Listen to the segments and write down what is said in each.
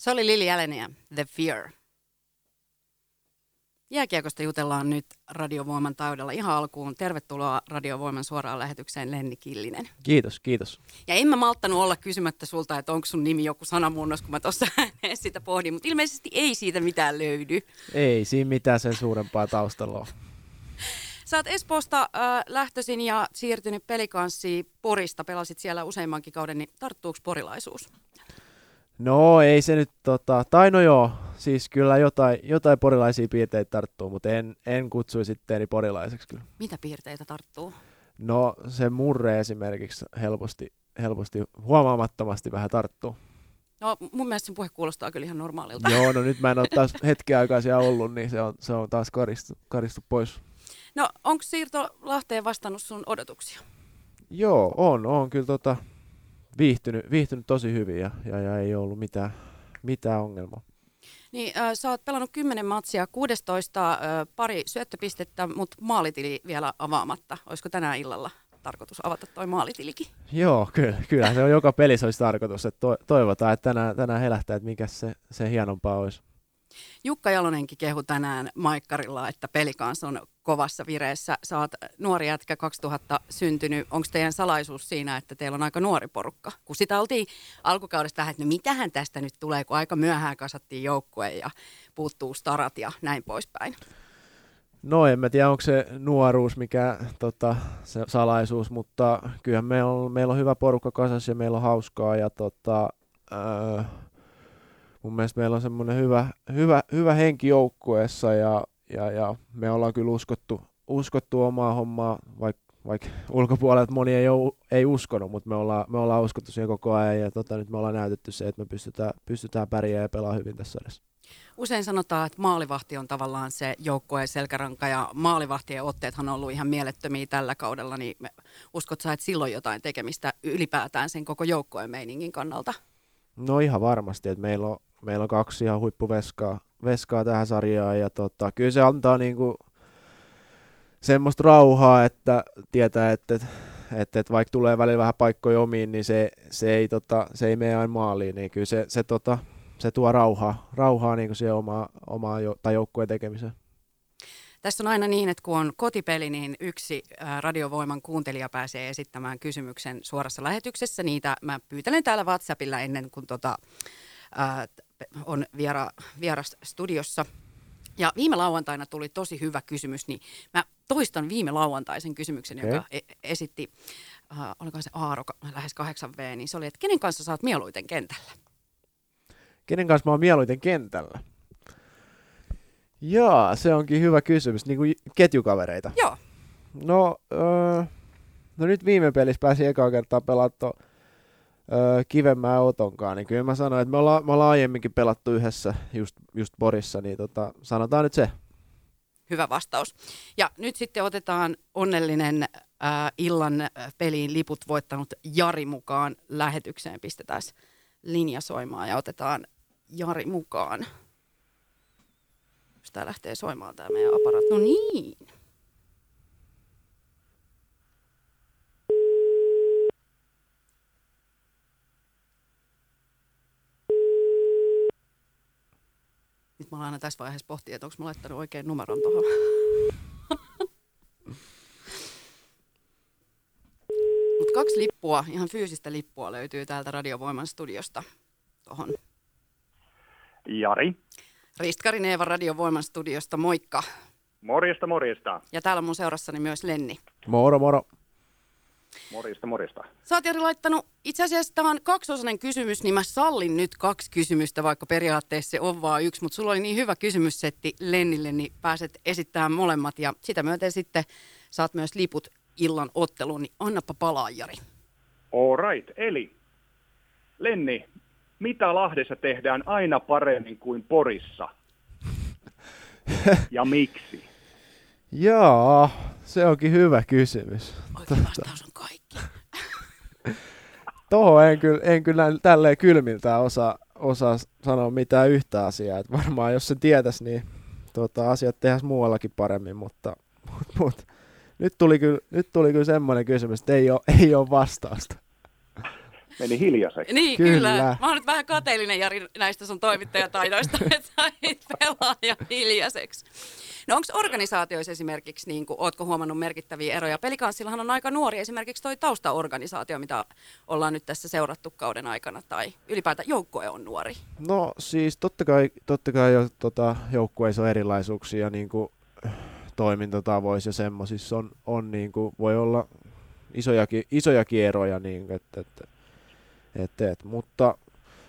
Se oli Lili Alenia, The Fear. Jääkiekosta jutellaan nyt Radiovoiman taudella. Ihan alkuun tervetuloa Radiovoiman suoraan lähetykseen Lenni Killinen. Kiitos, kiitos. Ja en mä malttanut olla kysymättä sulta, että onko sun nimi joku sanamuunnos, kun mä tuossa sitä pohdin, mutta ilmeisesti ei siitä mitään löydy. Ei siinä mitään sen suurempaa taustalla ole. Sä oot Espoosta äh, lähtöisin ja siirtynyt pelikanssiin Porista, pelasit siellä useimmankin kauden, niin tarttuuko porilaisuus? No ei se nyt, tota, tai no joo, siis kyllä jotain, jotain porilaisia piirteitä tarttuu, mutta en, en kutsuisi itteeni porilaiseksi kyllä. Mitä piirteitä tarttuu? No se murre esimerkiksi helposti, helposti huomaamattomasti vähän tarttuu. No mun mielestä sen puhe kuulostaa kyllä ihan normaalilta. Joo, no nyt mä en ole taas hetken aikaa siellä ollut, niin se on, se on taas karistu, karistu pois. No onko siirto Lahteen vastannut sun odotuksia? Joo, on, on kyllä tota, viihtynyt, viihtynyt tosi hyvin ja, ja, ja ei ollut mitään, mitään ongelmaa. Niin, äh, sä oot pelannut 10 matsia, 16 äh, pari syöttöpistettä, mutta maalitili vielä avaamatta. Olisiko tänään illalla tarkoitus avata toi maalitilikin? Joo, kyllä, kyllä se on joka pelissä olisi tarkoitus. Että to, toivotaan, että tänään, tänään helähtää, että mikä se, se hienompaa olisi. Jukka Jalonenkin kehu tänään Maikkarilla, että pelikans on kovassa vireessä. Sä oot nuori jätkä 2000 syntynyt. Onko teidän salaisuus siinä, että teillä on aika nuori porukka? Kun sitä oltiin alkukaudesta vähän, että no mitähän tästä nyt tulee, kun aika myöhään kasattiin joukkue ja puuttuu starat ja näin poispäin. No en mä tiedä, onko se nuoruus mikä tota, se salaisuus, mutta kyllä meillä on, meillä on hyvä porukka kasassa ja meillä on hauskaa ja tota, öö, mun mielestä meillä on semmoinen hyvä, hyvä, hyvä henki joukkueessa ja, ja, ja, me ollaan kyllä uskottu, uskottu omaa hommaa, vaikka vaik ulkopuolelta moni ei, ole, ei uskonut, mutta me ollaan, me ollaan uskottu siihen koko ajan ja tota, nyt me ollaan näytetty se, että me pystytään, pystytään pärjäämään ja pelaamaan hyvin tässä edessä. Usein sanotaan, että maalivahti on tavallaan se joukkueen selkäranka ja maalivahtien otteethan on ollut ihan mielettömiä tällä kaudella, niin uskot sä, että silloin jotain tekemistä ylipäätään sen koko joukkueen meiningin kannalta? No ihan varmasti, että meillä on, meillä on kaksi ihan huippuveskaa veskaa tähän sarjaan ja tota, kyllä se antaa niinku semmoista rauhaa, että tietää, että, että, että, vaikka tulee välillä vähän paikkoja omiin, niin se, se, ei, tota, se ei mene aina maaliin, niin kyllä se, se, tota, se tuo rauhaa, rauhaa niin siihen omaa, omaa jo, tai joukkueen tekemiseen. Tässä on aina niin, että kun on kotipeli, niin yksi radiovoiman kuuntelija pääsee esittämään kysymyksen suorassa lähetyksessä. Niitä mä pyytelen täällä WhatsAppilla ennen kuin tota, ää, on viera, vieras studiossa. Ja viime lauantaina tuli tosi hyvä kysymys, niin mä toistan viime lauantaisen kysymyksen, okay. joka e- esitti, äh, oliko se Aaro lähes 8V, niin se oli, että kenen kanssa sä oot mieluiten kentällä? Kenen kanssa mä oon mieluiten kentällä? Jaa, se onkin hyvä kysymys. Niin kuin ketjukavereita? Joo. No, öö, no nyt viime pelissä pääsi ekaa kertaa pelattu öö, Kivemmää Otonkaan, niin kyllä mä sanoin, että me ollaan, me ollaan aiemminkin pelattu yhdessä just, just Borissa, niin tota, sanotaan nyt se. Hyvä vastaus. Ja nyt sitten otetaan onnellinen äh, illan peliin liput voittanut Jari mukaan lähetykseen. Pistetään linja soimaan ja otetaan Jari mukaan. Jos tää lähtee soimaan tää meidän aparaat. No niin. Mä aina tässä vaiheessa pohtia, että onko mä laittanut oikein numeron tuohon. Mutta kaksi lippua, ihan fyysistä lippua löytyy täältä Radiovoiman studiosta tuohon. Jari. Ristkari Neeva Radiovoiman studiosta, moikka. Morjesta, morjesta. Ja täällä on mun seurassani myös Lenni. Moro, moro. Morjesta, morjesta. Sä oot Jari laittanut, itse asiassa tämä on kaksiosainen kysymys, niin mä sallin nyt kaksi kysymystä, vaikka periaatteessa se on vaan yksi, mutta sulla oli niin hyvä kysymyssetti Lennille, niin pääset esittämään molemmat ja sitä myöten sitten saat myös liput illan otteluun, niin annappa palaa Jari. All right, eli Lenni, mitä Lahdessa tehdään aina paremmin kuin Porissa? Ja miksi? Joo, se onkin hyvä kysymys. Oikein vastaus on kaikki. Tuohon en kyllä, en kyllä tälleen kylmiltään osaa, osaa sanoa mitään yhtä asiaa. Et varmaan jos se tietäisi, niin tota, asiat tehdään muuallakin paremmin, mutta, mutta, mutta nyt, tuli kyllä, nyt tuli kyllä semmoinen kysymys, että ei ole, ei ole vastausta. Meni hiljaiseksi. Niin, kyllä. Kyllä. Mä oon nyt vähän kateellinen Jari näistä sun toimittajataidoista, että sait pelaaja hiljaiseksi. No onko organisaatioissa esimerkiksi, niin kuin, ootko huomannut merkittäviä eroja? Pelikanssillahan on aika nuori esimerkiksi toi taustaorganisaatio, mitä ollaan nyt tässä seurattu kauden aikana, tai ylipäätään joukkue on nuori. No siis totta kai, totta kai jo, tota, joukkueissa on erilaisuuksia niin kuin, toimintatavoissa ja semmoisissa on, on niin kuin, voi olla isojakin, isojakin eroja, niin että, että, että, että, mutta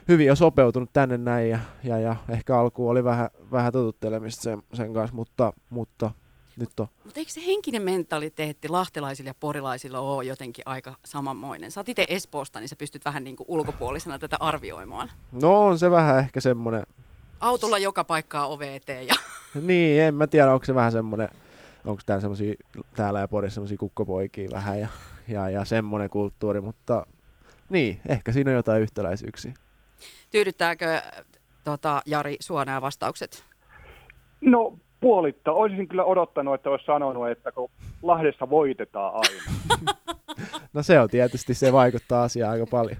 hyvin on sopeutunut tänne näin ja, ja, ja ehkä alkuun oli vähän, vähän totuttelemista sen, sen kanssa, mutta, mutta nyt on. Mutta eikö se henkinen mentaliteetti lahtelaisilla ja porilaisilla ole jotenkin aika samanmoinen? Sä oot itse Espoosta, niin sä pystyt vähän niin kuin ulkopuolisena tätä arvioimaan. No on se vähän ehkä semmoinen, Autolla joka paikkaa ove eteen ja niin en mä tiedä onko se vähän semmoinen, onko täällä semmosia, täällä ja Porissa semmoisia kukkopoikia vähän ja, ja, ja semmoinen kulttuuri, mutta niin, ehkä siinä on jotain yhtäläisyyksiä. tyydyttääkö tota, Jari sua nämä vastaukset? No puolitta. Olisin kyllä odottanut, että olisi sanonut, että kun Lahdessa voitetaan aina. No se on tietysti, se vaikuttaa asiaan aika paljon.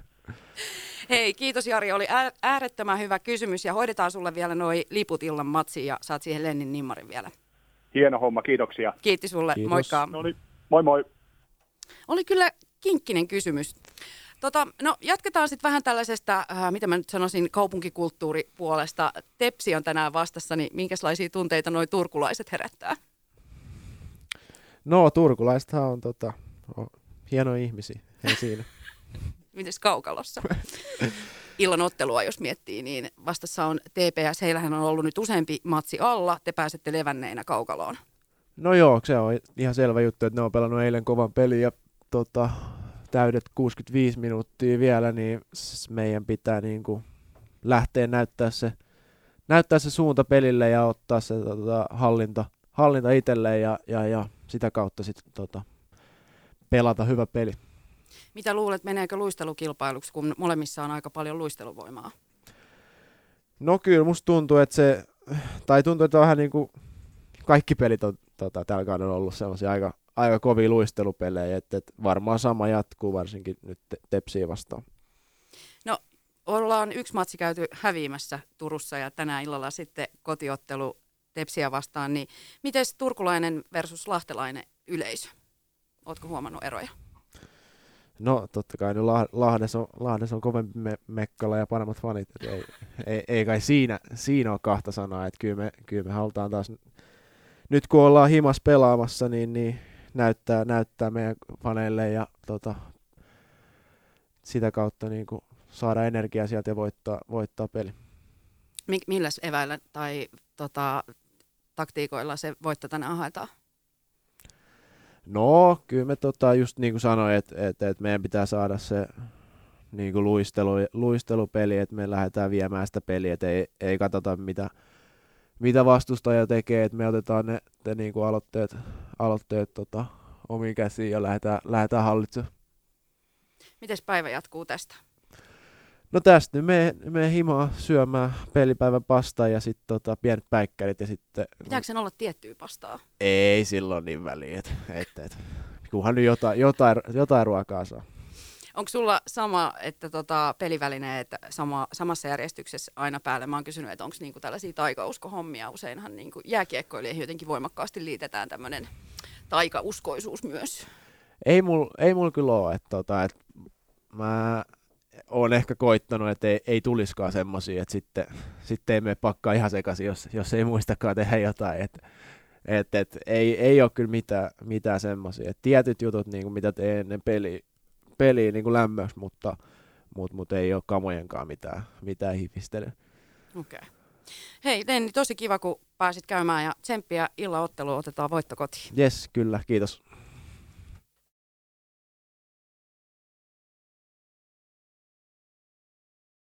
Hei, kiitos Jari. Oli ää- äärettömän hyvä kysymys ja hoidetaan sulle vielä noi liput illan matsiin ja saat siihen Lennin nimmarin vielä. Hieno homma, kiitoksia. Kiitti sulle, Kiitos. moikka. No niin, moi moi. Oli kyllä kinkkinen kysymys. Tota, no jatketaan sitten vähän tällaisesta, äh, mitä mä nyt sanoisin, kaupunkikulttuuripuolesta. Tepsi on tänään vastassa, niin minkälaisia tunteita noi turkulaiset herättää? No turkulaisethan on tota, on hienoja ihmisiä, ei siinä. Mites kaukalossa? Illan ottelua, jos miettii, niin vastassa on TPS. Heillähän on ollut nyt useampi matsi alla. Te pääsette levänneinä kaukaloon. No joo, se on ihan selvä juttu, että ne on pelannut eilen kovan pelin ja tota, täydet 65 minuuttia vielä, niin meidän pitää niinku lähteä näyttää se, näyttää se suunta pelille ja ottaa se tota, hallinta, hallinta itselleen ja, ja, ja sitä kautta sitten tota, pelata hyvä peli. Mitä luulet, meneekö luistelukilpailuksi, kun molemmissa on aika paljon luisteluvoimaa? No kyllä musta tuntuu, että se, tai tuntuu, että vähän niin kuin kaikki pelit on tota, tällä kaudella ollut sellaisia aika, aika kovia luistelupelejä, että, että varmaan sama jatkuu varsinkin nyt te- Tepsiä vastaan. Ollaan yksi matsi käyty häviämässä Turussa ja tänään illalla sitten kotiottelu Tepsiä vastaan. Niin miten turkulainen versus lahtelainen yleisö? Ootko huomannut eroja? No totta kai no Lah- Lahdessa on, Lahdessa on kovempi me- mekkala ja paremmat fanit, et ei, ei, ei, kai siinä, siinä ole kahta sanaa, että kyllä me, kyllä me halutaan taas, nyt kun ollaan himas pelaamassa, niin, niin näyttää, näyttää meidän faneille ja tota, sitä kautta niin kuin saada energiaa sieltä ja voittaa, voittaa peli. Mik, milläs eväillä tai tota, taktiikoilla se voitto tänään haetaan? No, kyllä me tota, just niin kuin sanoin, että et, et meidän pitää saada se niin kuin luistelu, luistelupeli, että me lähdetään viemään sitä peliä, että ei, ei katsota mitä, mitä vastustaja tekee, että me otetaan ne, ne niin kuin aloitteet, aloitteet tota, omiin käsiin ja lähdetään, lähdetään hallitsemaan. Miten päivä jatkuu tästä? No tästä nyt me, me himaa syömään pelipäivän pastaa ja sitten tota, pienet päikkärit ja sitten... Pitääkö sen olla tiettyä pastaa? Ei silloin niin väliä, että et, et, kunhan nyt jotain, jotain, jotain ruokaa saa. Onko sulla sama, että tota, pelivälineet sama, samassa järjestyksessä aina päälle? Mä oon kysynyt, että onko niinku tällaisia taikauskohommia. Useinhan niinku jääkiekkoilijoihin jotenkin voimakkaasti liitetään tämmöinen taikauskoisuus myös. Ei mul, ei mul kyllä ole, että tota, et mä oon ehkä koittanut, että ei, ei tuliskaan semmosia, että sitten, sitten ei mene pakkaa ihan sekaisin, jos, jos ei muistakaan tehdä jotain, että et, et, ei, ei ole kyllä mitään, mitään semmosia. Et tietyt jutut, niin kuin mitä teen ennen peliä, peliä niin kuin lämmöksi, mutta mut, mut ei ole kamojenkaan mitään, mitään hifistelyä. Okei. Okay. Hei Lenni, tosi kiva kun pääsit käymään ja tsemppiä illaotteluun otetaan voitto kotiin. Jes, kyllä, kiitos.